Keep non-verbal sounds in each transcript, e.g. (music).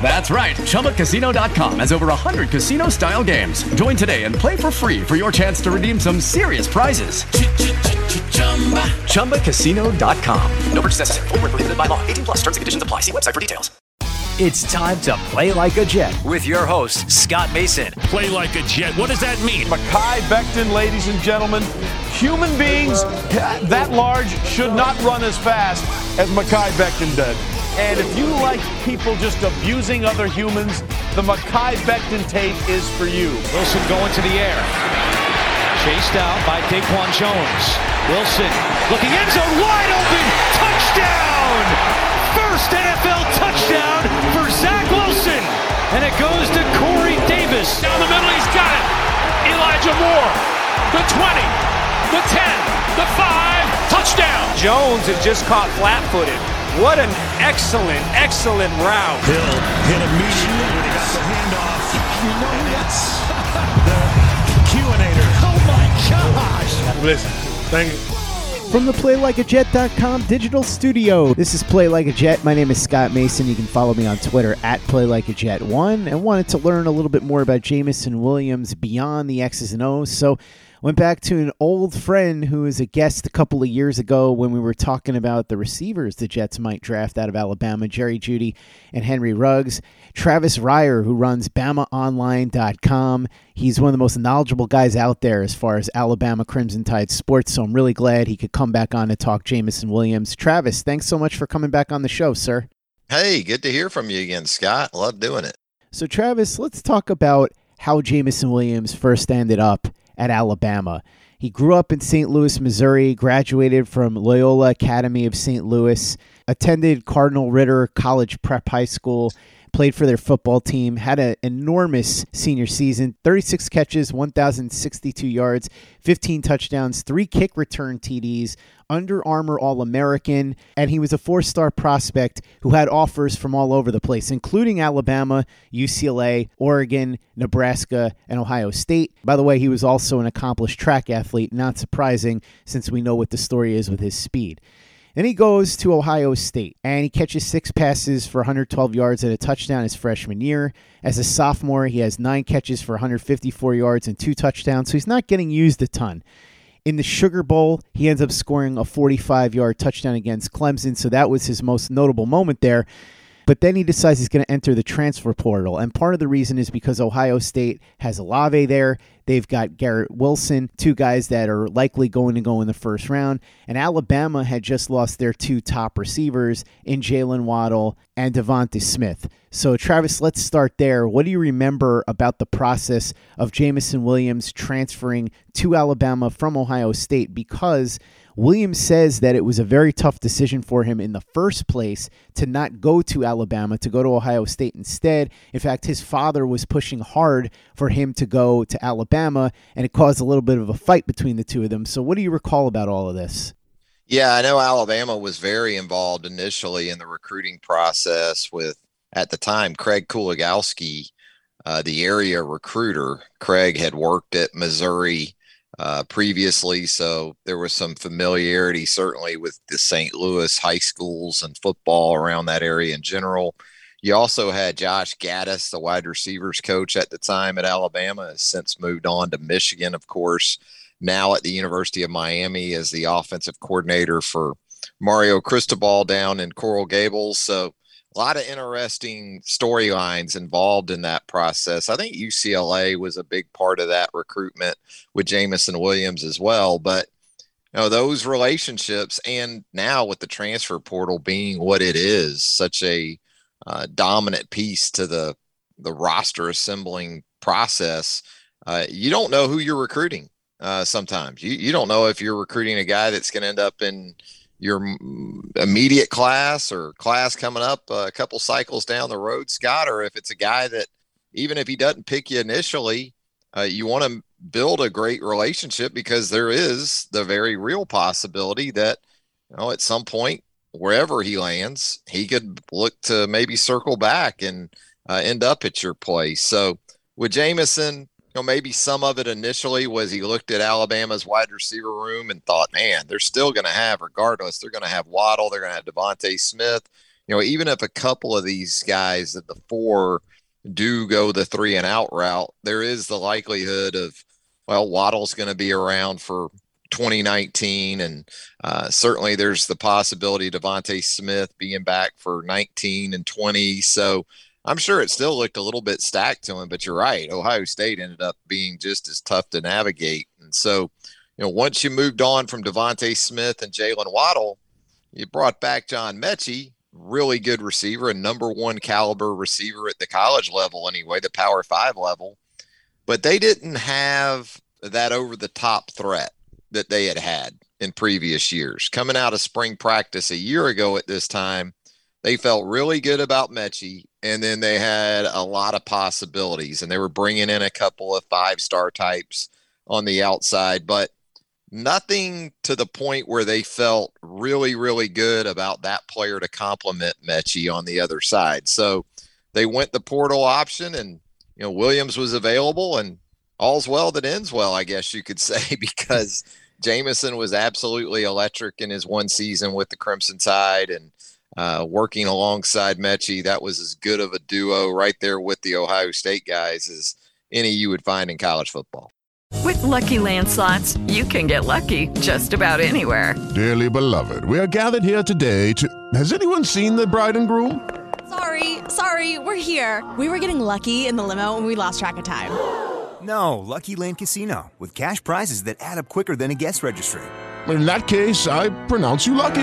That's right. ChumbaCasino.com has over 100 casino style games. Join today and play for free for your chance to redeem some serious prizes. ChumbaCasino.com. No purchase necessary. Full prohibited by law. 18 plus terms and conditions apply. See website for details. It's time to play like a Jet with your host, Scott Mason. Play like a Jet. What does that mean? Mekhi Becton, ladies and gentlemen. Human beings that large should not run as fast as Mekhi Becton did. And if you like people just abusing other humans, the Mekhi Becton tape is for you. Wilson going to the air. Chased out by Daquan Jones. Wilson looking end zone wide open. Touchdown! First NFL touchdown for Zach Wilson. And it goes to Corey Davis. Down the middle, he's got it. Elijah Moore. The 20, the 10, the 5, touchdown. Jones is just caught flat footed. What an excellent, excellent route. Hill hit immediately when he got the handoff. You know and it's the Q-inator. (laughs) Oh my gosh. Listen, thank you. From the PlayLikeAJet.com digital studio, this is Play Like a Jet. My name is Scott Mason. You can follow me on Twitter at PlayLikeAJet1 and wanted to learn a little bit more about Jameson Williams beyond the X's and O's. So went back to an old friend who was a guest a couple of years ago when we were talking about the receivers the Jets might draft out of Alabama, Jerry Jeudy and Henry Ruggs. Travis Reier, who runs BamaOnline.com. He's one of the most knowledgeable guys out there as far as Alabama Crimson Tide sports, so I'm really glad he could come back on to talk Jameson Williams. Travis, thanks so much for coming back on the show, sir. Hey, good to hear from you again, Scott. Love doing it. So, Travis, let's talk about how Jameson Williams first ended up at Alabama. He grew up in St. Louis, Missouri, graduated from Loyola Academy of St. Louis, attended Cardinal Ritter College Prep High School, played for their football team, had an enormous senior season 36 catches, 1,062 yards, 15 touchdowns, three kick return TDs, Under Armour All American, and he was a four star prospect who had offers from all over the place, including Alabama, UCLA, Oregon, Nebraska, and Ohio State. By the way, he was also an accomplished track athlete, not surprising since we know what the story is with his speed. Then he goes to Ohio State and he catches six passes for 112 yards and a touchdown his freshman year. As a sophomore, he has nine catches for 154 yards and two touchdowns, so he's not getting used a ton. In the Sugar Bowl, he ends up scoring a 45 yard touchdown against Clemson, so that was his most notable moment there. But then he decides he's going to enter the transfer portal. And part of the reason is because Ohio State has Olave there. They've got Garrett Wilson, two guys that are likely going to go in the first round. And Alabama had just lost their two top receivers in Jaylen Waddle and Devonta Smith. So, Travis, let's start there. What do you remember about the process of Jameson Williams transferring to Alabama from Ohio State? Because Williams says that it was a very tough decision for him in the first place to not go to Alabama, to go to Ohio State instead. In fact, his father was pushing hard for him to go to Alabama, and it caused a little bit of a fight between the two of them. So, what do you recall about all of this? Yeah, I know Alabama was very involved initially in the recruiting process with, at the time, Craig Kuligowski, uh, the area recruiter. Craig had worked at Missouri uh, previously, so there was some familiarity certainly with the St. Louis high schools and football around that area in general. You also had Josh Gattis, the wide receivers coach at the time at Alabama, has since moved on to Michigan, of course. Now at the University of Miami as the offensive coordinator for Mario Cristobal down in Coral Gables. So a lot of interesting storylines involved in that process. I think UCLA was a big part of that recruitment with Jameson Williams as well. But you know, those relationships, and now with the transfer portal being what it is, such a uh, dominant piece to the the roster assembling process, uh, you don't know who you're recruiting. Uh, sometimes you you don't know if you're recruiting a guy that's going to end up in your immediate class or class coming up a couple cycles down the road, Scott, or if it's a guy that even if he doesn't pick you initially, uh, you want to build a great relationship because there is the very real possibility that you know at some point wherever he lands, he could look to maybe circle back and uh, end up at your place. So with Jameson, know, maybe some of it initially was he looked at Alabama's wide receiver room and thought, man, they're still going to have, regardless, they're going to have Waddle, they're going to have DeVonta Smith. You know, even if a couple of these guys at the four do go the three and out route, there is the likelihood of, well, Waddle's going to be around for 2019, and uh, certainly there's the possibility DeVonta Smith being back for 19 and 20. So I'm sure it still looked a little bit stacked to him, but you're right. Ohio State ended up being just as tough to navigate. And so, you know, once you moved on from DeVonta Smith and Jaylen Waddle, you brought back John Metchie, really good receiver, a number one caliber receiver at the college level anyway, the power five level. But they didn't have that over the top threat that they had had in previous years. Coming out of spring practice a year ago at this time, they felt really good about Metchie, and then they had a lot of possibilities, and they were bringing in a couple of five star types on the outside, but nothing to the point where they felt really, really good about that player to complement Metchie on the other side. So they went the portal option, and you know Williams was available, and all's well that ends well, I guess you could (laughs) say, because Jameson was absolutely electric in his one season with the Crimson Tide, and uh, working alongside Metchie, that was as good of a duo right there with the Ohio State guys as any you would find in college football. With lucky landslots, you can get lucky just about anywhere. Dearly beloved, we are gathered here today to. Has anyone seen the bride and groom? Sorry, sorry, we're here. We were getting lucky in the limo and we lost track of time. No, Lucky Land Casino, with cash prizes that add up quicker than a guest registry. In that case, I pronounce you lucky.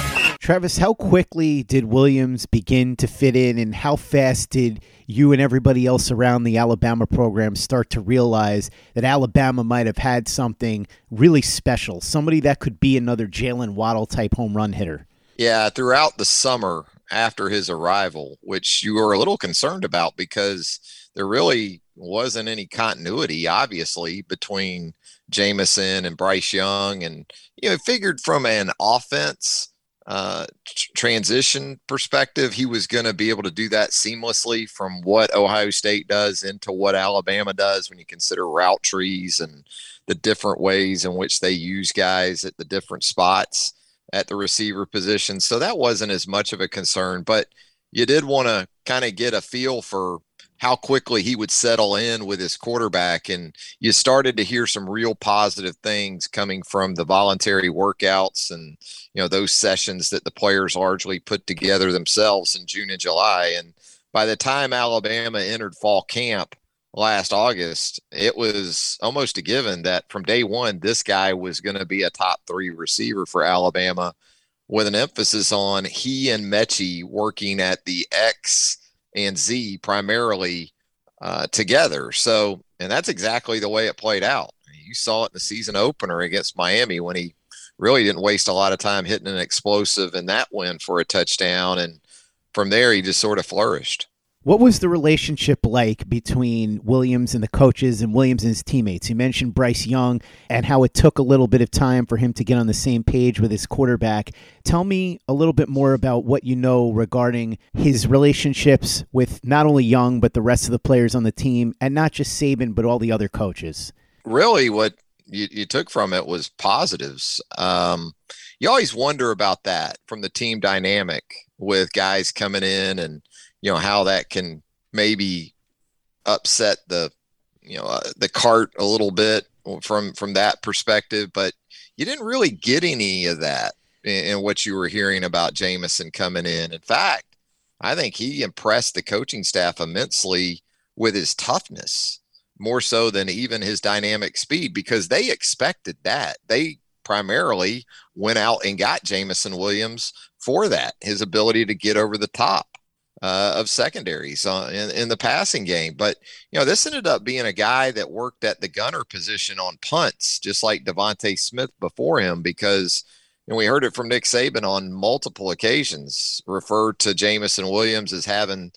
Travis, how quickly did Williams begin to fit in, and how fast did you and everybody else around the Alabama program start to realize that Alabama might have had something really special, somebody that could be another Jaylen Waddle type home run hitter? Yeah, throughout the summer after his arrival, which you were a little concerned about because there really wasn't any continuity, obviously, between Jameson and Bryce Young. And, you know, figured from an offense uh, transition perspective, he was going to be able to do that seamlessly from what Ohio State does into what Alabama does when you consider route trees and the different ways in which they use guys at the different spots at the receiver position. So that wasn't as much of a concern, but you did want to kind of get a feel for how quickly he would settle in with his quarterback. And you started to hear some real positive things coming from the voluntary workouts and, you know, those sessions that the players largely put together themselves in June and July. And by the time Alabama entered fall camp last August, it was almost a given that from day one, this guy was going to be a top three receiver for Alabama with an emphasis on he and Metchie working at the X and Z primarily uh, together. So, and that's exactly the way it played out. You saw it in the season opener against Miami when he really didn't waste a lot of time hitting an explosive in that win for a touchdown. And from there, he just sort of flourished. What was the relationship like between Williams and the coaches and Williams and his teammates? You mentioned Bryce Young and how it took a little bit of time for him to get on the same page with his quarterback. Tell me a little bit more about what you know regarding his relationships with not only Young, but the rest of the players on the team, and not just Saban, but all the other coaches. Really, what you, you took from it was positives. Um, you always wonder about that from the team dynamic with guys coming in and you know how that can maybe upset the you know uh, the cart a little bit from from that perspective but you didn't really get any of that in, in what you were hearing about Jameson coming in. In fact I think he impressed the coaching staff immensely with his toughness more so than even his dynamic speed because they expected that. They primarily went out and got Jameson Williams for that his ability to get over the top uh, of secondaries in, in the passing game. But, you know, this ended up being a guy that worked at the gunner position on punts, just like DeVonta Smith before him, because and we heard it from Nick Saban on multiple occasions, referred to Jameson Williams as having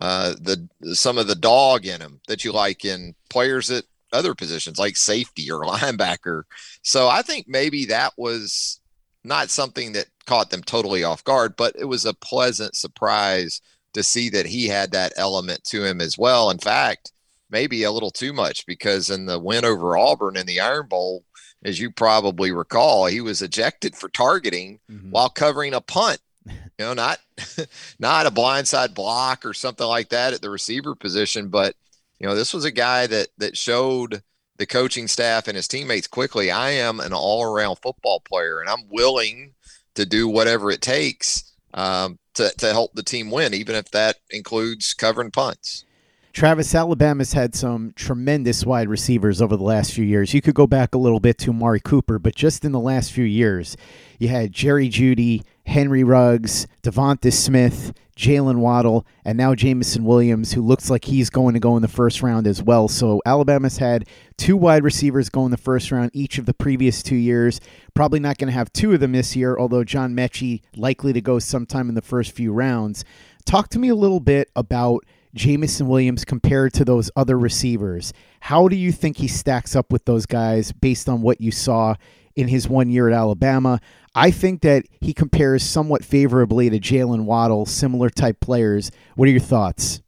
uh, the some of the dog in him that you like in players at other positions like safety or (laughs) linebacker. So I think maybe that was not something that caught them totally off guard, but it was a pleasant surprise to see that he had that element to him as well. In fact, maybe a little too much because in the win over Auburn in the Iron Bowl, as you probably recall, he was ejected for targeting mm-hmm. while covering a punt. You know, not (laughs) not a blindside block or something like that at the receiver position, but you know, this was a guy that that showed the coaching staff and his teammates quickly. I am an all-around football player, and I'm willing to do whatever it takes um, to, to help the team win, even if that includes covering punts. Travis, Alabama's had some tremendous wide receivers over the last few years. You could go back a little bit to Mari Cooper, but just in the last few years, you had Jerry Jeudy, Henry Ruggs, Devonta Smith, Jaylen Waddle, and now Jameson Williams, who looks like he's going to go in the first round as well. So Alabama's had two wide receivers go in the first round each of the previous two years. Probably not going to have two of them this year, although John Metchie likely to go sometime in the first few rounds. Talk to me a little bit about – Jameson Williams compared to those other receivers. How do you think he stacks up with those guys based on what you saw in his one year at Alabama? I think that he compares somewhat favorably to Jaylen Waddle, similar type players. What are your thoughts?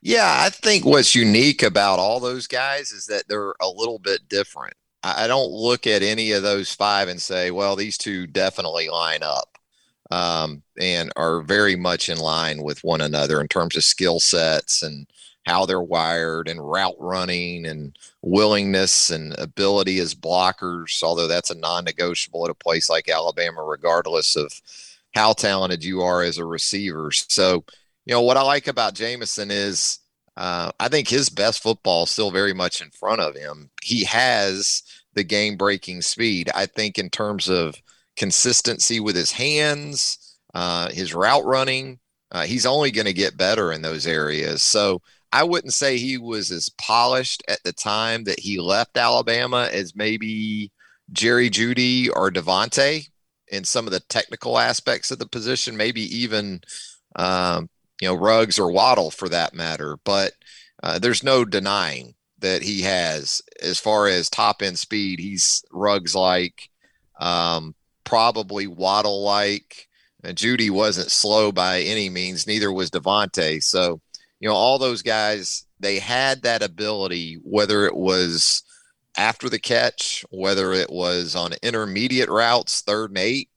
Yeah, I think what's unique about all those guys is that they're a little bit different. I don't look at any of those five and say, well, these two definitely line up um, and are very much in line with one another in terms of skill sets and how they're wired and route running and willingness and ability as blockers, although that's a non negotiable at a place like Alabama, regardless of how talented you are as a receiver. So, you know, what I like about Jameson is uh, I think his best football is still very much in front of him. He has the game breaking speed. I think, in terms of consistency with his hands, uh, his route running. Uh, he's only going to get better in those areas. So I wouldn't say he was as polished at the time that he left Alabama as maybe Jerry Jeudy or DeVonta in some of the technical aspects of the position, maybe even um, you know Ruggs or Waddle for that matter. But uh, there's no denying that he has as far as top end speed. He's Ruggs like, um, probably Waddle like. And Jeudy wasn't slow by any means, neither was DeVonta. So, you know, all those guys, they had that ability, whether it was after the catch, whether it was on intermediate routes, third and eight,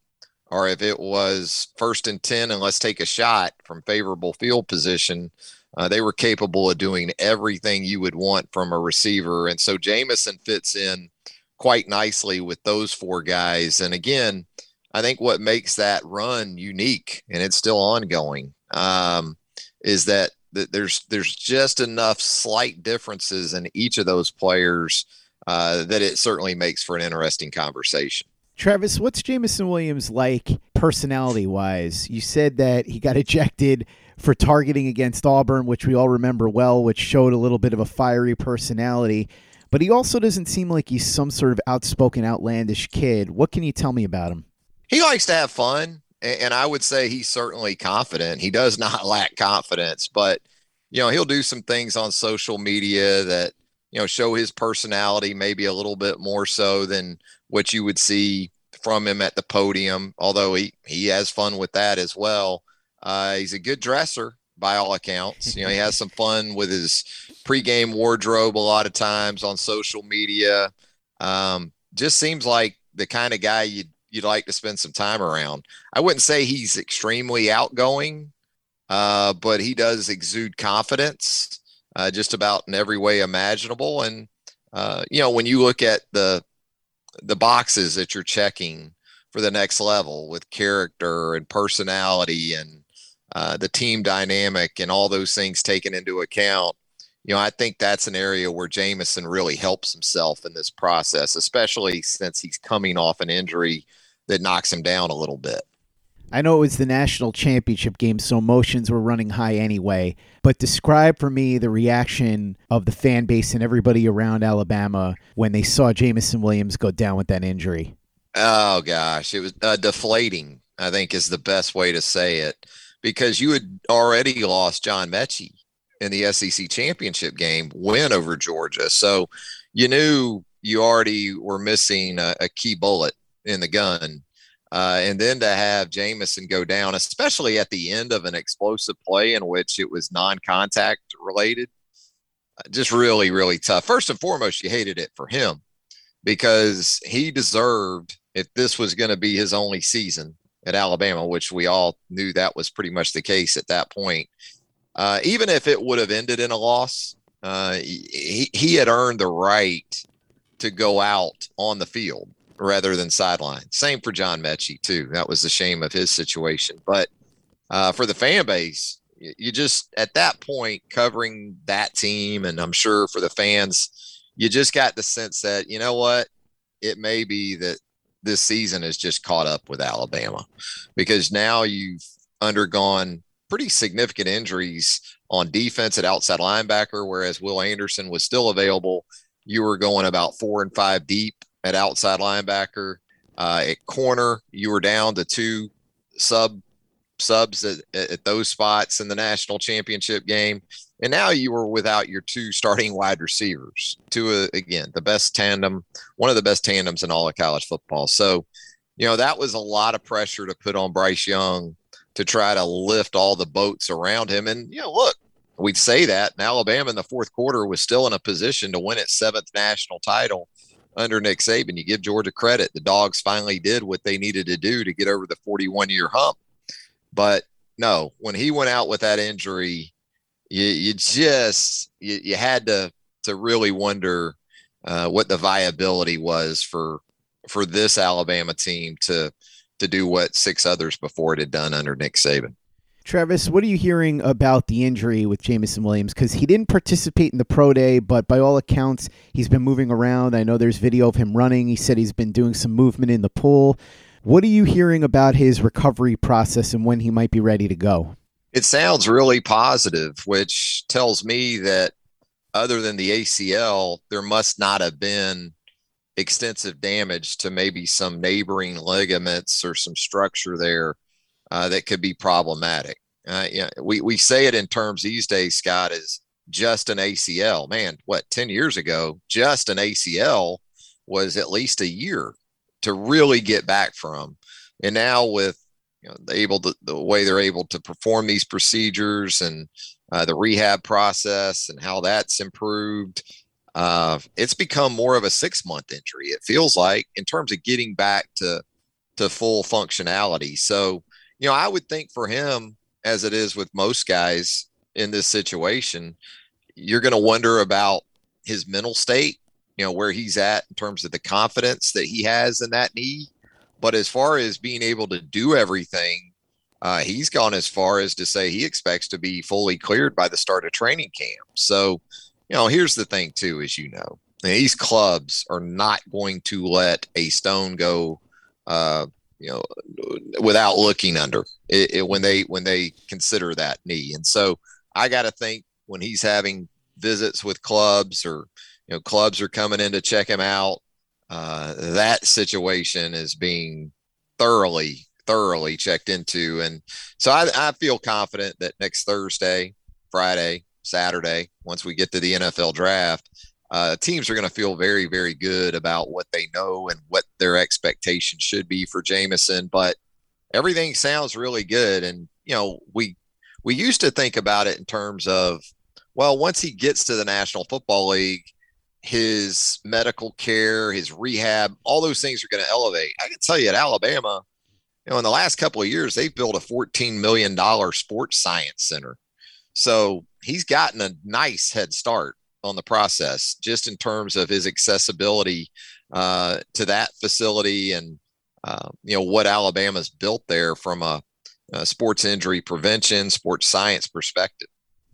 or if it was first and 10 and let's take a shot from favorable field position. Uh, they were capable of doing everything you would want from a receiver. And so Jameson fits in quite nicely with those four guys. And again, I think what makes that run unique, and it's still ongoing, um, is that there's there's just enough slight differences in each of those players uh, that it certainly makes for an interesting conversation. Travis, what's Jameson Williams like personality wise? You said that he got (laughs) ejected for targeting against Auburn, which we all remember well, which showed a little bit of a fiery personality. But he also doesn't seem like he's some sort of outspoken, outlandish kid. What can you tell me about him? He likes to have fun, and I would say he's certainly confident. He does (laughs) not lack confidence, but you know he'll do some things on social media that you know show his personality maybe a little bit more so than what you would see from him at the podium. Although he he has fun with that as well. Uh, he's a good dresser by all accounts. You know he has some fun with his pregame wardrobe a lot of times on social media. Um, just seems like the kind of guy you'd you'd like to spend some time around. I wouldn't say he's extremely outgoing, uh, but he does exude confidence uh, just about in every way imaginable. And uh, you know, when you look at the the boxes that you're checking for the next level with character and personality and uh, the team dynamic and all those things taken into account, you know, I think that's an area where Jameson really helps himself in this process, especially since he's coming off an injury that knocks him down a little bit. I know it was the national championship game, so emotions were running high anyway. But describe for me the reaction of the fan base and everybody around Alabama when they saw Jameson Williams go down with that injury. Oh gosh, it was uh, deflating. I think is the best way to say it because you had already lost John Metchie in the SEC championship game win over Georgia, so you knew you already were missing a, a key bullet in the gun uh, and then to have Jameson go down, especially at the end of an explosive play in which it was non contact related, uh, just really, really tough. First and foremost, you hated it for him because he deserved, if this was going to be his only season at Alabama, which we all knew that was pretty much the case at that point, uh, even if it would have ended in a loss, uh, he, he had earned the right to go out on the field rather than sideline. Same for John Metchie too. That was the shame of his situation. But uh, for the fan base, you just at that point covering that team, and I'm sure for the fans, you just got the sense that you know what, it may be that this season has just caught up with Alabama because now you've undergone pretty significant injuries on defense at outside linebacker, whereas Will Anderson was still available. You were going about four and five deep at outside linebacker. Uh, at corner, you were down to two sub subs at, at those spots in the national championship game. And now you were without your two starting (laughs) wide receivers. Two, uh, again, the best tandem, one of the best tandems in all of college football. So, you know, that was a lot of pressure to put on Bryce Young to try to lift all the boats around him. And, you know, look, we'd say that. And Alabama in the fourth quarter was still in a position to win its seventh national title under Nick Saban. You give Georgia credit. The dogs finally did what they needed to do to get over the 41 year hump. But no, when he went out with that injury, you, you just you, you had to to really wonder uh, what the viability was for for this Alabama team to to do what six others before it had done under Nick Saban. Travis, what are you hearing about the injury with Jameson Williams? Because he didn't participate in the pro day, but by all accounts, he's been moving around. I know there's video of him running. He said he's been doing some movement in the pool. What are you hearing about his recovery process and when he might be ready to go? It sounds really positive, which tells me that other than the ACL, there must not have been extensive damage to maybe some neighboring ligaments or some structure there uh, that could be problematic. Uh, yeah, we, we say it in terms these days, Scott, is just an ACL. Man, what, 10 years ago, just an ACL was at least a year to really get back from. And now with you know, able to, the way they're able to perform these procedures and uh, the rehab process and how that's improved, uh, it's become more of a six month injury. It feels like in terms of getting back to to full functionality. So, you know, I would think for him, as it is with most guys in this situation, you're going to wonder about his mental state, you know, where he's at in terms of the confidence that he has in that knee. But as far as being able to do everything, uh, he's gone as far as to say he expects to be fully cleared by the start of training camp. So, you know, here's the thing, too, as you know, these clubs are not going to let a stone go, uh, you know, without looking under it, it, when they when they consider that knee. And so, I got to think when he's having visits with clubs or you know clubs are coming in to check him out, uh, that situation is being thoroughly thoroughly checked into. And so I, I feel confident that next Thursday, Friday, Saturday, once we get to the NFL draft, uh, teams are going to feel very, very good about what they know and what their expectations should be for Jameson. But everything sounds really good. And, you know, we, we used to think about it in terms of, well, once he gets to the National Football League, his medical care, his rehab, all those things are going to elevate. I can tell you at Alabama, you know, in the last couple of years, they've built a $14 million sports science center. So he's gotten a nice head start on the process just in terms of his accessibility uh, to that facility and, uh, you know, what Alabama's built there from a, a sports injury prevention, sports science perspective.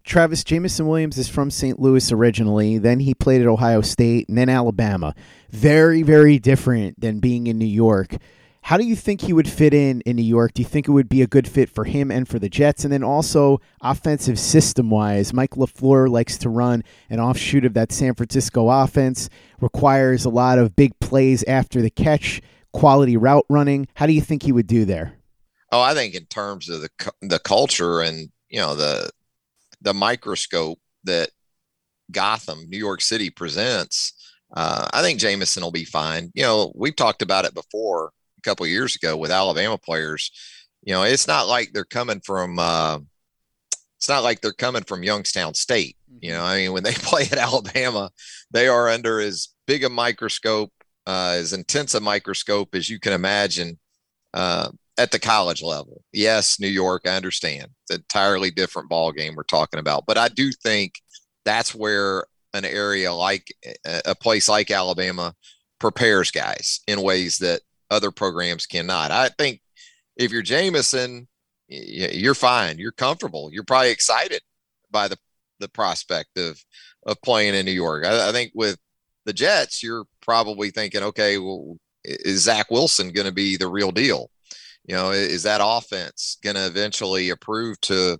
Travis Jameson Williams is from St. Louis originally. Then he played at Ohio State and then Alabama. Very, very different than being in New York. How do you think he would fit in in New York? Do you think it would be a good fit for him and for the Jets? And then also offensive system wise, Mike LaFleur likes to run an offshoot of that San Francisco offense, requires a lot of big plays after the catch, quality route running. How do you think he would do there? Oh, I think in terms of the the culture and you know the the microscope that Gotham, New York City presents, uh, I think Jameson will be fine. You know, we've talked about it before a couple years ago with Alabama players. You know, it's not like they're coming from. Uh, it's not like they're coming from Youngstown State. You know, I mean, when they (laughs) play at Alabama, they are under as big a microscope, uh, as intense a microscope as you can imagine uh, at the college level. Yes, New York, I understand. It's an entirely different ball game we're talking about, but I do think that's where an area like a place like Alabama prepares guys in ways that other programs cannot. I think if you're Jameson, you're fine. You're comfortable. You're probably excited by the the prospect of of playing in New York. I, I think with the Jets, you're probably thinking, okay, well, is Zach Wilson going to be the real deal? You know, is that offense going to eventually approve to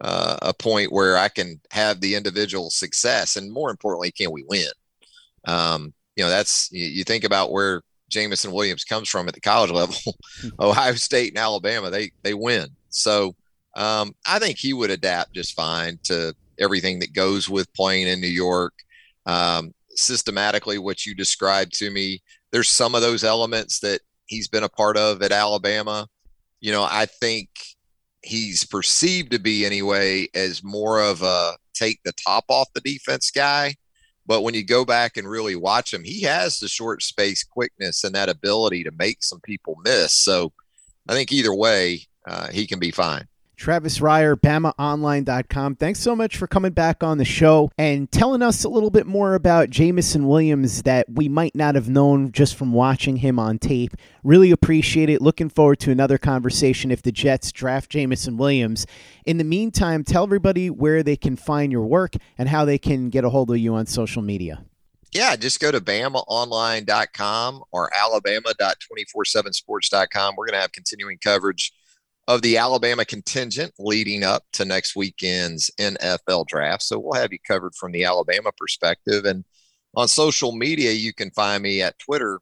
uh, a point where I can have the individual success, and more importantly, can we win? Um, you know, that's you, you think about where Jameson Williams comes from at the college level, (laughs) Ohio State and Alabama, they they win. So um, I think he would adapt just fine to everything that goes with playing in New York. Um, systematically, what you described to me, there's some of those elements that he's been a part of at Alabama. You know, I think he's perceived to be anyway as more of a take the top off the defense guy but when you go back and really watch him, he has the short space quickness and that ability to make some people miss. So I think either way, uh, he can be fine. Travis Reier, BamaOnline.com. Thanks so much for coming back on the show and telling us a little bit more about Jameson Williams that we might not have known just from watching him on tape. Really appreciate it. Looking forward to another conversation if the Jets draft Jameson Williams. In the meantime, tell everybody where they can find your work and how they can get a hold of you on social media. Yeah, just go to BamaOnline.com or Alabama.247sports.com. We're going to have continuing coverage of the Alabama contingent leading up to next weekend's NFL draft. So we'll have you covered from the Alabama perspective. And on social media, you can find me at Twitter,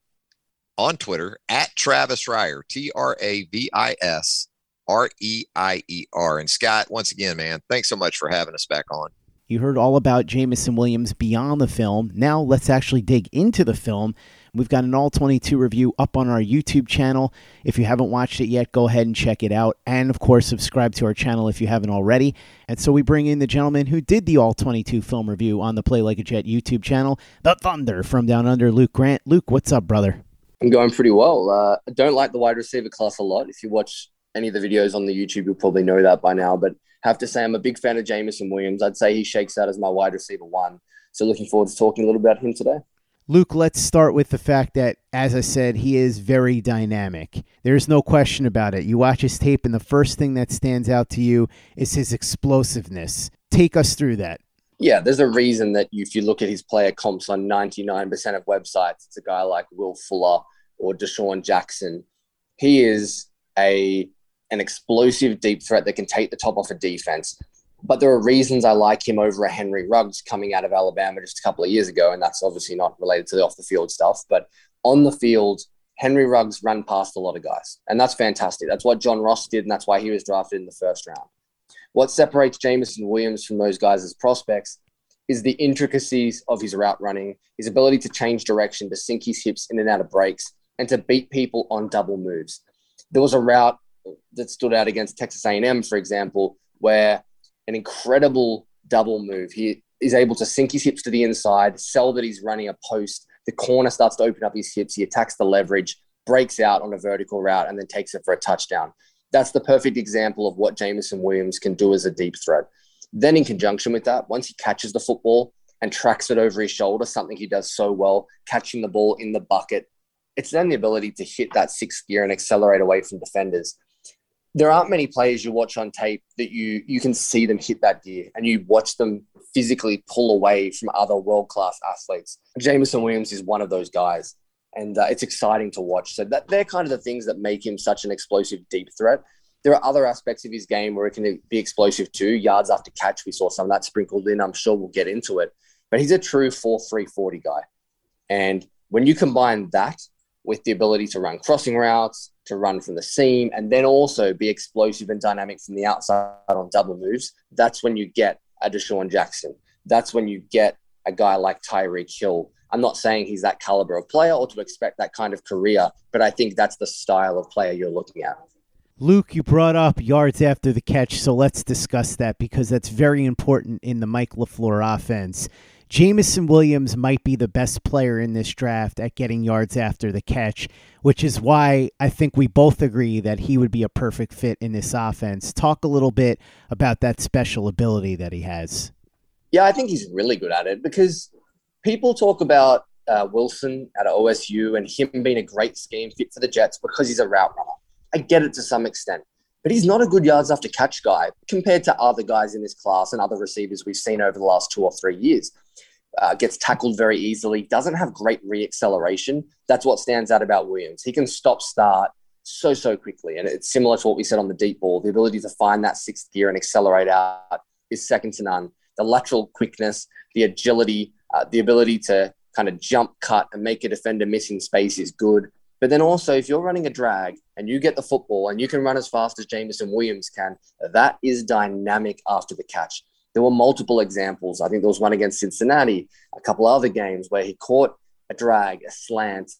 on Twitter, at Travis Reier, T R A V I S R E I E R. And Scott, once again, man, thanks so much for having us back on. You heard all about Jameson Williams beyond the film. Now let's actually dig into the film. We've got an all 22 review up on our YouTube channel. If you haven't watched it yet, go ahead and check it out. And of course, subscribe to our channel if you haven't already. And so we bring in the gentleman who did the all 22 film review on the Play Like a Jet YouTube channel, The Thunder from Down Under, Luke Grant. Luke, what's up, brother? I'm going pretty well. Uh, I don't like the wide receiver class a lot. If you watch any of the videos on the YouTube, you'll probably know that by now. But have to say I'm a big fan of Jameson Williams. I'd say he shakes out as my wide receiver one. So looking forward to talking a little about him today. Luke, let's start with the fact that, as I said, he is very dynamic. There's no question about it. You watch his tape, and the first thing that stands out to you is his explosiveness. Take us through that. Yeah, there's a reason that if you look at his player comps on 99% of websites, it's a guy like Will Fuller or DeSean Jackson. He is a an explosive deep threat that can take the top off a defense. But there are reasons I like him over a Henry Ruggs coming out of Alabama just a couple of years ago, and that's obviously not related to the off the field stuff. But on the field, Henry Ruggs ran past a lot of guys, and that's fantastic. That's what John Ross did, and that's why he was drafted in the first round. What separates Jameson Williams from those guys as prospects is the intricacies of his route running, his ability to change direction, to sink his hips in and out of breaks, and to beat people on double moves. There was a route that stood out against Texas A&M, for example, where an incredible double move. He is able to sink his hips to the inside, sell that he's running a post. The corner starts to open up his hips. He attacks the leverage, breaks out on a vertical route, and then takes it for a touchdown. That's the perfect example of what Jameson Williams can do as a deep threat. Then, in conjunction with that, once he catches the football and tracks it over his shoulder, something he does so well, catching the ball in the bucket, it's then the ability to hit that sixth gear and accelerate away from defenders there aren't many players you watch on tape that you you can see them hit that gear and you watch them physically pull away from other world class athletes. Jameson Williams is one of those guys, and uh, it's exciting to watch. So that they're kind of the things that make him such an explosive deep threat. There are other aspects of his game where it can be explosive too. Yards after catch, we saw some of that sprinkled in. I'm sure we'll get into it, but he's a true 4 3 40 guy. And when you combine that with the ability to run crossing routes, to run from the seam, and then also be explosive and dynamic from the outside on double moves, that's when you get a DeSean Jackson. That's when you get a guy like Tyreek Hill. I'm not saying he's that caliber of player or to expect that kind of career, but I think that's the style of player you're looking at. Luke, you brought up yards after the catch, so let's discuss that because that's very important in the Mike LaFleur offense. Jameson Williams might be the best player in this draft at getting yards after the catch, which is why I think we both agree that he would be a perfect fit in this offense. Talk a little bit about that special ability that he has. Yeah, I think he's really good at it because people talk about uh, Wilson at OSU and him being a great scheme fit for the Jets because he's a route runner. I get it to some extent, but he's not a good yards after catch guy compared to other guys in this class and other receivers we've seen over the last two or three years uh, gets tackled very easily, doesn't have great re-acceleration. That's what stands out about Williams. He can stop start so, so quickly. And it's similar to what we said on the deep ball. The ability to find that sixth gear and accelerate out is second to none. The lateral quickness, the agility, uh, the ability to kind of jump cut and make a defender miss in space is good. But then also, if you're running a drag and you get the football and you can run as fast as Jameson Williams can, that is dynamic after the catch there were multiple examples. I think there was one against Cincinnati, a couple other games where he caught a drag, a slant,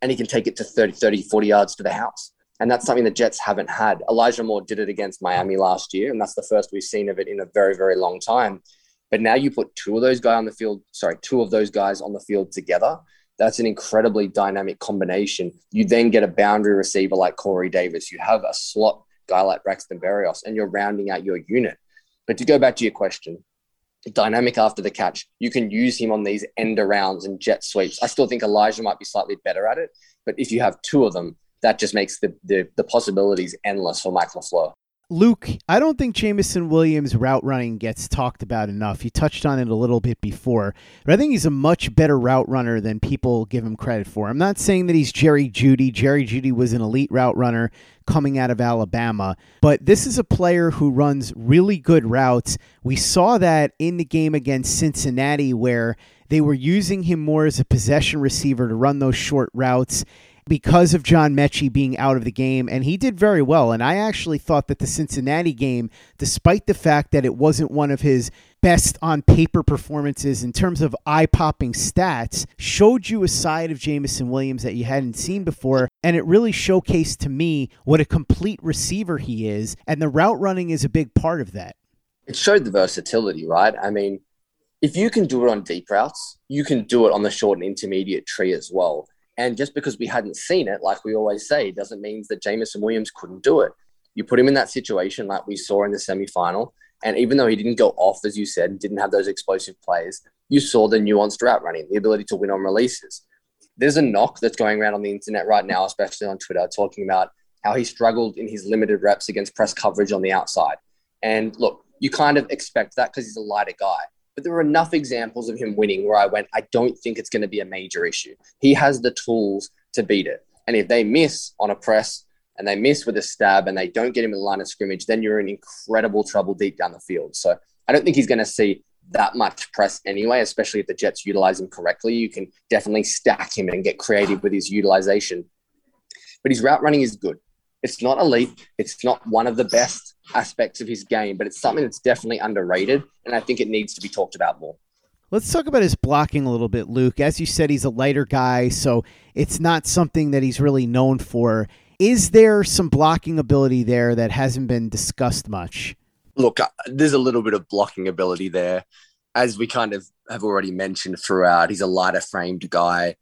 and he can take it to 30, 30, 40 yards to the house. And that's something the Jets haven't had. Elijah Moore did it against Miami last year, and that's the first we've seen of it in a very, very long time. But now you put two of those guys on the field, sorry, two of those guys on the field together. That's an incredibly dynamic combination. You then get a boundary receiver like Corey Davis. You have a slot guy like Braxton Berrios, and you're rounding out your unit. But to go back to your question, dynamic after the catch, you can use him on these end arounds and jet sweeps. I still think Elijah might be slightly better at it, but if you have two of them, that just makes the the, the possibilities endless for Mike LaFleur. Luke, I don't think Jameson Williams' route running gets talked about enough. You touched on it a little bit before, but I think he's a much better route runner than people give him credit for. I'm not saying that he's Jerry Jeudy. Jerry Jeudy was an elite route runner coming out of Alabama, but this is a player who runs really good routes. We saw that in the game against Cincinnati where they were using him more as a possession receiver to run those short routes because of John Metchie being out of the game, and he did very well. And I actually thought that the Cincinnati game, despite the fact that it wasn't one of his best on paper performances in terms of eye popping stats, showed you a side of Jameson Williams that you hadn't seen before. And it really showcased to me what a complete receiver he is. And the route running is a big part of that. It showed the versatility, right? I mean, if you can do it on deep routes, you can do it on the short and intermediate tree as well. And just because we hadn't seen it, like we always say, doesn't mean that Jameson Williams couldn't do it. You put him in that situation like we saw in the semifinal. And even though he didn't go off, as you said, didn't have those explosive plays, you saw the nuanced route running, the ability to win on releases. There's a knock that's going around on the internet right now, especially on Twitter, talking about how he struggled in his limited reps against press coverage on the outside. And look, you kind of expect that because he's a lighter guy but there were enough examples of him winning where I went, I don't think it's going to be a major issue. He has the tools to beat it. And if they miss on a press and they miss with a stab and they don't get him in the line of scrimmage, then you're in incredible trouble deep down the field. So I don't think he's going to see that much press anyway, especially if the Jets utilize him correctly. You can definitely stack him and get creative with his utilization. But his route running is good. It's not elite. It's not one of the best aspects of his game, but it's something that's definitely underrated, and I think it needs to be talked about more. Let's talk about his blocking a little bit, Luke. As you said, he's a lighter guy, so it's not something that he's really known for. Is there some blocking ability there that hasn't been discussed much? Look, uh, there's a little bit of blocking ability there. As we kind of have already mentioned throughout, he's a lighter framed guy.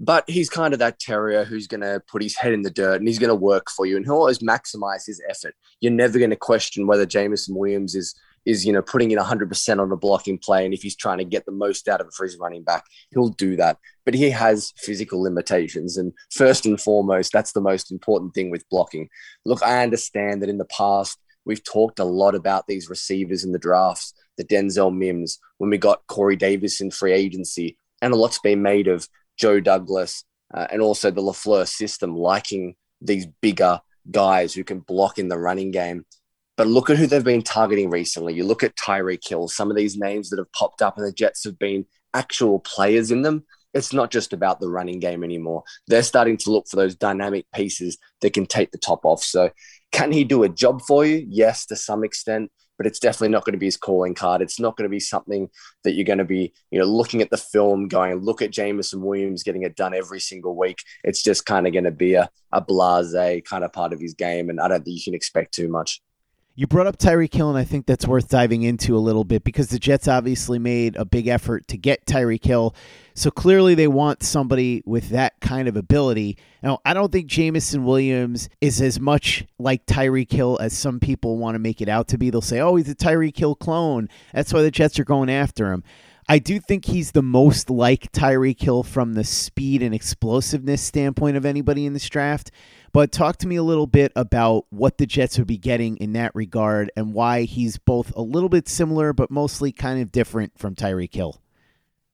But he's kind of that terrier who's going to put his head in the dirt and he's going to work for you and he'll always maximize his effort. You're never going to question whether Jameson Williams is is you know putting in 100% on a blocking play and if he's trying to get the most out of it for running back he'll do that but he has physical limitations and first and foremost that's the most important thing with blocking look i understand that in the past we've talked a lot about these receivers in the drafts the denzel mims when we got corey davis in free agency and a lot's been made of Joe Douglas, uh, and also the LaFleur system, liking these bigger guys who can block in the running game. But look at who they've been targeting recently. You look at Tyreek Hill, some of these names that have popped up, and the Jets have been actual players in them. It's not just about the running game anymore. They're starting to look for those dynamic pieces that can take the top off. So, can he do a job for you? Yes, to some extent but it's definitely not going to be his calling card. It's not going to be something that you're going to be, you know, looking at the film, going, look at Jameson Williams getting it done every single week. It's just kind of going to be a, a blase kind of part of his game. And I don't think you can expect too much. You brought up Tyreek Hill, and I think that's worth diving into a little bit because the Jets obviously made a big effort to get Tyreek Hill. So clearly they want somebody with that kind of ability. Now, I don't think Jameson Williams is as much like Tyreek Hill as some people want to make it out to be. They'll say, oh, he's a Tyreek Hill clone. That's why the Jets are going after him. I do think he's the most like Tyreek Hill from the speed and explosiveness standpoint of anybody in this draft. But talk to me a little bit about what the Jets would be getting in that regard and why he's both a little bit similar, but mostly kind of different from Tyreek Hill.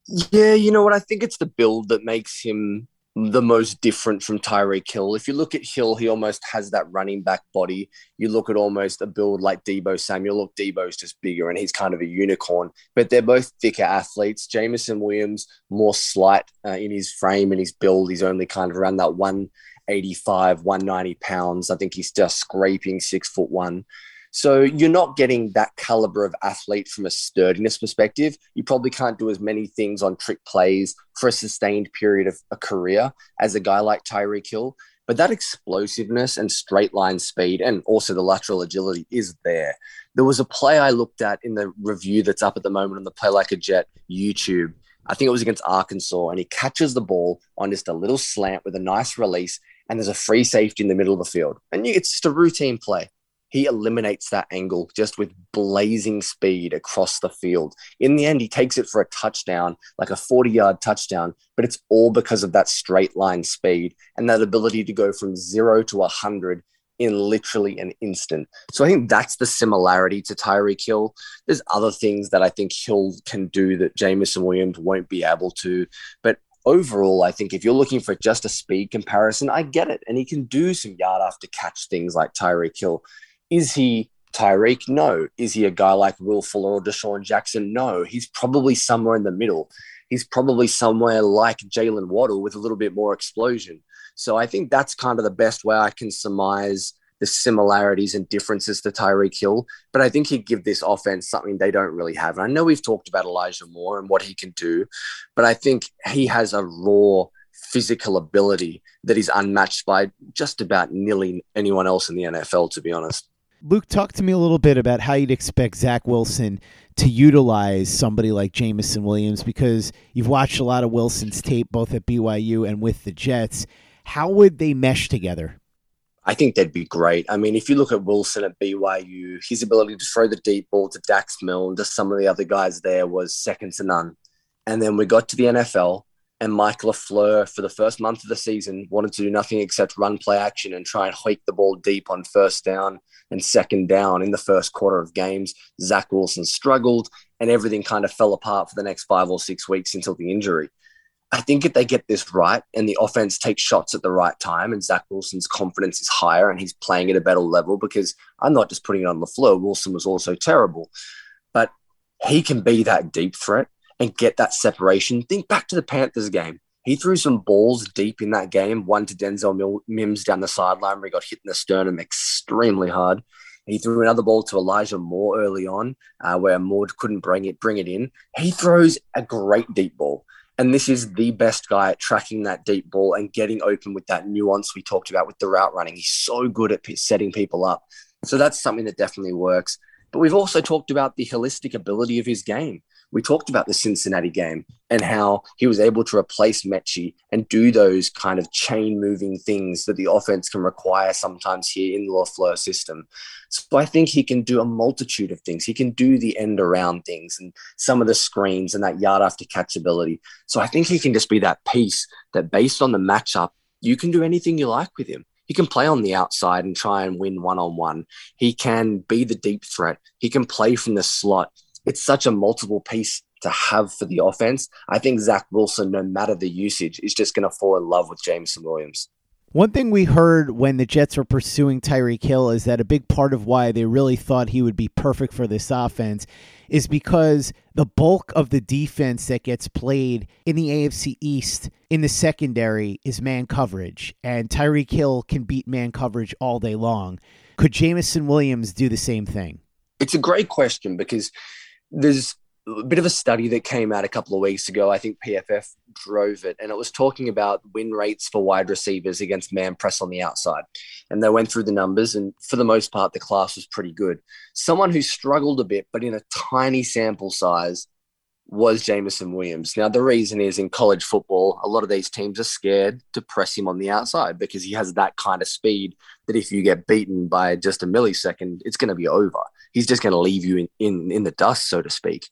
Yeah, you know what? I think it's the build that makes him the most different from Tyreek Hill. If you look at Hill, he almost has that running back body. You look at almost a build like Deebo Samuel. Look, Deebo's just bigger and he's kind of a unicorn, but they're both thicker athletes. Jameson Williams, more slight uh, in his frame and his build. He's only kind of around that one 185, 190 pounds. I think he's just scraping six foot one. So you're not getting that caliber of athlete from a sturdiness perspective. You probably can't do as many things on trick plays for a sustained period of a career as a guy like Tyreek Hill. But that explosiveness and straight line speed and also the lateral agility is there. There was a play I looked at in the review that's up at the moment on the Play Like a Jet YouTube. I think it was against Arkansas, and he catches the ball on just a little slant with a nice release and there's a free safety in the middle of the field. And it's just a routine play. He eliminates that angle just with blazing speed across the field. In the end, he takes it for a touchdown, like a 40 yard touchdown, but it's all because of that straight line speed and that ability to go from zero to 100 in literally an instant. So I think that's the similarity to Tyreek Hill. There's other things that I think Hill can do that Jameson Williams won't be able to. But overall, I think if you're looking for just a speed comparison, I get it. And he can do some yard after catch things like Tyreek Hill. Is he Tyreek? No. Is he a guy like Will Fuller or DeSean Jackson? No. He's probably somewhere in the middle. He's probably somewhere like Jaylen Waddle with a little bit more explosion. So I think that's kind of the best way I can surmise the similarities and differences to Tyreek Hill. But I think he'd give this offense something they don't really have. And I know we've talked about Elijah Moore and what he can do, but I think he has a raw physical ability that is unmatched by just about nearly anyone else in the NFL, to be honest. Luke, talk to me a little bit about how you'd expect Zach Wilson to utilize somebody like Jameson Williams because you've watched a lot of Wilson's tape both at BYU and with the Jets. How would they mesh together? I think they'd be great. I mean, if you look at Wilson at BYU, his ability to throw the deep ball to Dax Milne and to some of the other guys there was second to none. And then we got to the NFL, and Mike LaFleur, for the first month of the season, wanted to do nothing except run play action and try and hike the ball deep on first down and second down in the first quarter of games. Zach Wilson struggled, and everything kind of fell apart for the next five or six weeks until the injury. I think if they get this right and the offense takes shots at the right time and Zach Wilson's confidence is higher and he's playing at a better level, because I'm not just putting it on the floor, Wilson was also terrible, but he can be that deep threat and get that separation. Think back to the Panthers game. He threw some balls deep in that game, one to Denzel Mims down the sideline where he got hit in the sternum extremely hard. He threw another ball to Elijah Moore early on, uh, where Moore couldn't bring it bring it in. He throws a great deep ball. And this is the best guy at tracking that deep ball and getting open with that nuance we talked about with the route running. He's so good at setting people up. So that's something that definitely works. But we've also talked about the holistic ability of his game we talked about the Cincinnati game and how he was able to replace Metchie and do those kind of chain moving things that the offense can require sometimes here in the LaFleur system. So I think he can do a multitude of things. He can do the end around things and some of the screens and that yard after catch ability. So I think he can just be that piece that based on the matchup, you can do anything you like with him. He can play on the outside and try and win one on one. He can be the deep threat. He can play from the slot it's such a multiple piece to have for the offense. I think Zach Wilson, no matter the usage, is just going to fall in love with Jameson Williams. One thing we heard when the Jets were pursuing Tyreek Hill is that a big part of why they really thought he would be perfect for this offense is because the bulk of the defense that gets played in the AFC East in the secondary is man coverage, and Tyreek Hill can beat man coverage all day long. Could Jameson Williams do the same thing? It's a great question because there's a bit of a study that came out a couple of weeks ago. I think PFF drove it, and it was talking about win rates for wide receivers against man press on the outside. And they went through the numbers, and for the most part, the class was pretty good. Someone who struggled a bit, but in a tiny sample size, was Jameson Williams. Now, the reason is in college football, a lot of these teams are scared to press him on the outside because he has that kind of speed that if you get beaten by just a millisecond, it's going to be over he's just going to leave you in, in, in the dust, so to speak.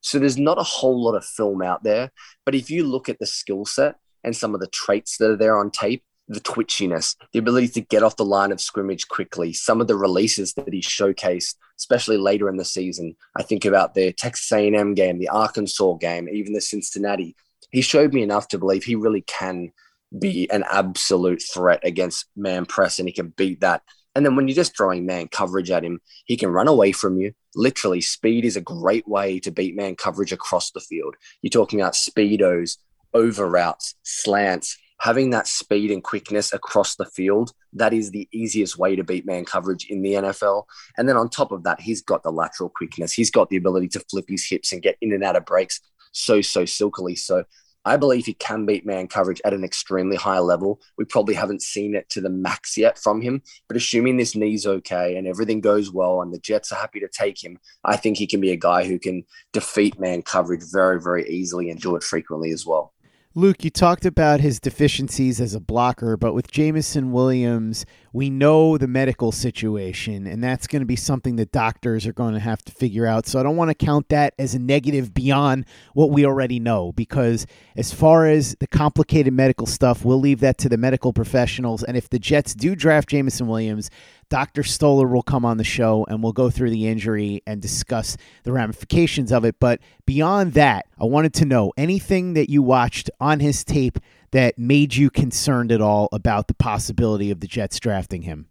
So there's not a whole lot of film out there. But if you look at the skill set and some of the traits that are there on tape, the twitchiness, the ability to get off the line of scrimmage quickly, some of the releases that he showcased, especially later in the season. I think about the Texas A&M game, the Arkansas game, even the Cincinnati. He showed me enough to believe he really can be an absolute threat against man press and he can beat that and then when you're just throwing man coverage at him, he can run away from you. Literally, speed is a great way to beat man coverage across the field. You're talking about speedos, over routes, slants, having that speed and quickness across the field. That is the easiest way to beat man coverage in the NFL. And then on top of that, he's got the lateral quickness. He's got the ability to flip his hips and get in and out of breaks so, so silkily. So I believe he can beat man coverage at an extremely high level. We probably haven't seen it to the max yet from him, but assuming this knee's okay and everything goes well and the Jets are happy to take him, I think he can be a guy who can defeat man coverage very, very easily and do it frequently as well. Luke, you talked about his deficiencies as a blocker, but with Jameson Williams, we know the medical situation, and that's going to be something that doctors are going to have to figure out. So I don't want to count that as a negative beyond what we already know, because as far as the complicated medical stuff, we'll leave that to the medical professionals. And if the Jets do draft Jameson Williams, Dr. Stoller will come on the show and we'll go through the injury and discuss the ramifications of it. But beyond that, I wanted to know anything that you watched on his tape that made you concerned at all about the possibility of the Jets drafting him?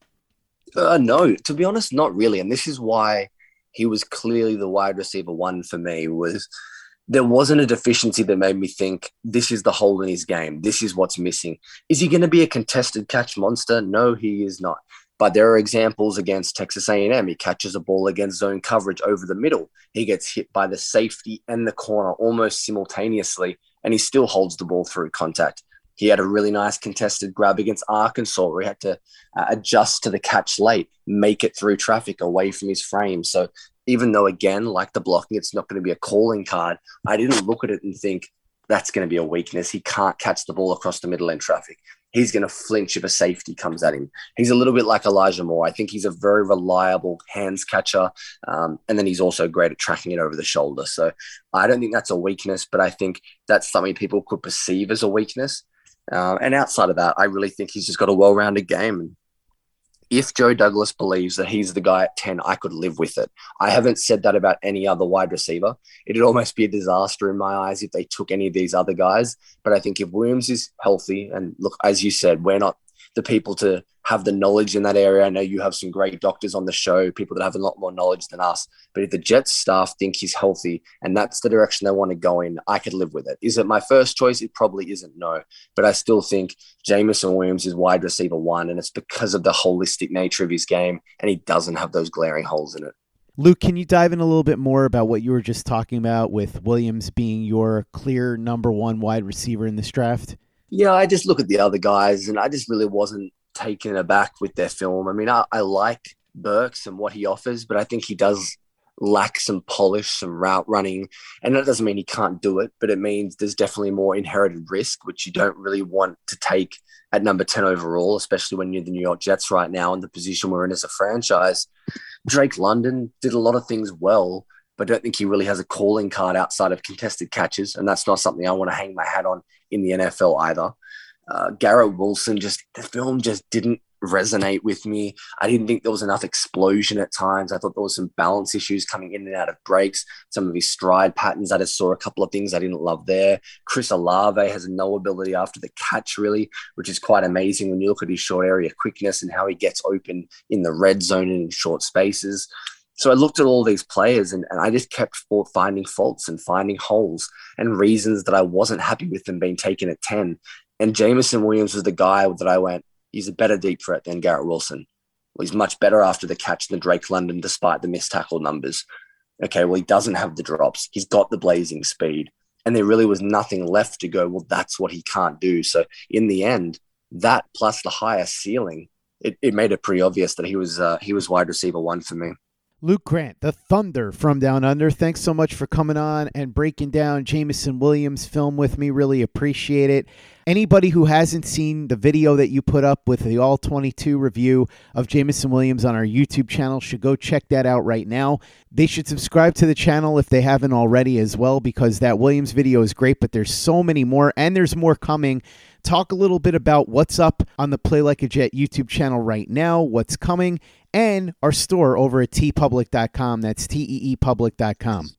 Uh, no, to be honest, not really. And this is why he was clearly the wide receiver one for me was there wasn't a deficiency that made me think this is the hole in his game. This is what's missing. Is he going to be a contested catch monster? No, he is not. But there are examples against Texas A&M. He catches a ball against zone coverage over the middle. He gets hit by the safety and the corner almost simultaneously, and he still holds the ball through contact. He had a really nice contested grab against Arkansas where he had to uh, adjust to the catch late, make it through traffic away from his frame. So even though, again, like the blocking, it's not going to be a calling card, I didn't look at it and think that's going to be a weakness. He can't catch the ball across the middle in traffic he's going to flinch if a safety comes at him. He's a little bit like Elijah Moore. I think he's a very reliable hands catcher. Um, and then he's also great at tracking it over the shoulder. So I don't think that's a weakness, but I think that's something people could perceive as a weakness. Uh, and outside of that, I really think he's just got a well rounded game. If Joe Douglas believes that he's the guy at 10, I could live with it. I haven't said that about any other wide receiver. It'd almost be a disaster in my eyes if they took any of these other guys. But I think if Williams is healthy, and look, as you said, we're not the people to have the knowledge in that area. I know you have some great doctors on the show, people that have a lot more knowledge than us. But if the Jets staff think he's healthy and that's the direction they want to go in, I could live with it. Is it my first choice? It probably isn't, no. But I still think Jameson Williams is wide receiver one, and it's because of the holistic nature of his game, and he doesn't have those glaring holes in it. Luke, can you dive in a little bit more about what you were just talking about with Williams being your clear number one wide receiver in this draft? Yeah, I just look at the other guys, and I just really wasn't taken aback with their film. I mean, I, I like Burks and what he offers, but I think he does lack some polish, some route running. And that doesn't mean he can't do it, but it means there's definitely more inherited risk, which you don't really want to take at number 10 overall, especially when you're the New York Jets right now in the position we're in as a franchise. Drake London did a lot of things well, but I don't think he really has a calling card outside of contested catches. And that's not something I want to hang my hat on in the NFL either. Uh, Garrett Wilson just the film just didn't resonate with me. I didn't think there was enough explosion at times. I thought there was some balance issues coming in and out of breaks. Some of his stride patterns, I just saw a couple of things I didn't love there. Chris Olave has no ability after the catch, really, which is quite amazing when you look at his short area quickness and how he gets open in the red zone and in short spaces. So I looked at all these players and, and I just kept finding faults and finding holes and reasons that I wasn't happy with them being taken at 10. And Jameson Williams was the guy that I went, he's a better deep threat than Garrett Wilson. Well, he's much better after the catch than Drake London, despite the missed tackle numbers. Okay, well, he doesn't have the drops. He's got the blazing speed. And there really was nothing left to go, well, that's what he can't do. So in the end, that plus the higher ceiling, it, it made it pretty obvious that he was uh, he was wide receiver one for me. Luke Grant, the Thunder from Down Under. Thanks so much for coming on and breaking down Jameson Williams' film with me. Really appreciate it. Anybody who hasn't seen the video that you put up with the All 22 review of Jameson Williams on our YouTube channel should go check that out right now. They should subscribe to the channel if they haven't already as well, because that Williams video is great, but there's so many more, and there's more coming talk a little bit about what's up on the Play Like a Jet YouTube channel right now, what's coming, and our store over at teepublic.com. That's T-E-E-public.com.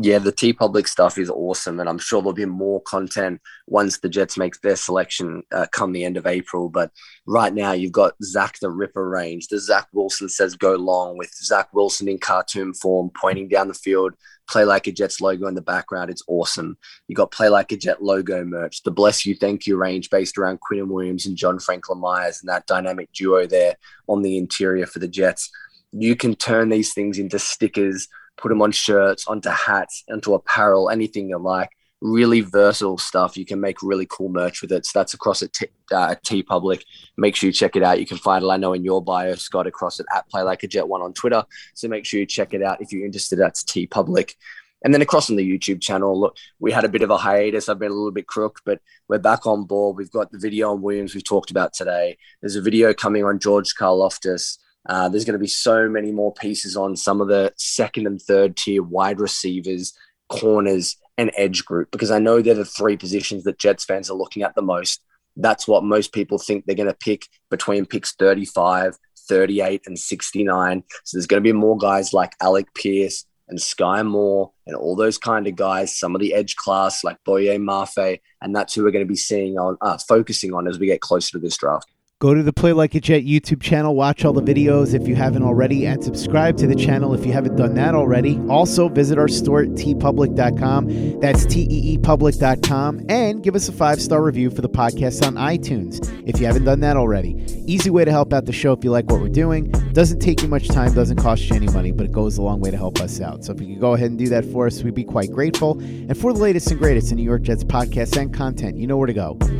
Yeah, the T Public stuff is awesome, and I'm sure there'll be more content once the Jets make their selection uh, come the end of April. But right now, you've got Zach the Ripper range. The Zach Wilson says go long with Zach Wilson in cartoon form, pointing down the field, play like a Jets logo in the background. It's awesome. You got play like a Jet logo merch, the Bless You Thank You range based around Quinnen Williams and John Franklin Myers and that dynamic duo there on the interior for the Jets. You can turn these things into stickers, put them on shirts, onto hats, onto apparel, anything you like. Really versatile stuff. You can make really cool merch with it. So that's across at T, uh, TeePublic. Make sure you check it out. You can find it, I know, in your bio, Scott, across at, at Play Like a Jet One on Twitter. So make sure you check it out if you're interested. That's T Public. And then across on the YouTube channel, look, we had a bit of a hiatus. I've been a little bit crook, but we're back on board. We've got the video on Williams we've talked about today. There's a video coming on George Karlaftis. Uh, there's going to be so many more pieces on some of the second and third tier wide receivers, corners, and edge group because I know they're the three positions that Jets fans are looking at the most. That's what most people think they're going to pick between picks 35, 38, and 69. So there's going to be more guys like Alec Pierce and Skyy Moore and all those kind of guys, some of the edge class like Boye Mafe, and that's who we're going to be seeing on, uh, focusing on as we get closer to this draft. Go to the Play Like a Jet YouTube channel, watch all the videos if you haven't already, and subscribe to the channel if you haven't done that already. Also, visit our store at teepublic.com. That's T-E-E-Public.com. And give us a five-star review for the podcast on iTunes if you haven't done that already. Easy way to help out the show if you like what we're doing. Doesn't take you much time, doesn't cost you any money, but it goes a long way to help us out. So if you could go ahead and do that for us, we'd be quite grateful. And for the latest and greatest in New York Jets podcasts and content, you know where to go.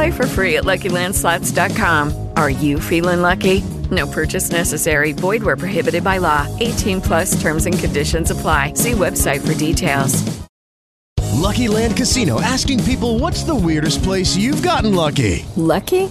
Play for free at LuckyLandSlots.com. Are you feeling lucky? No purchase necessary. Void where prohibited by law. 18 plus terms and conditions apply. See website for details. Lucky Land Casino asking people what's the weirdest place you've gotten lucky? Lucky?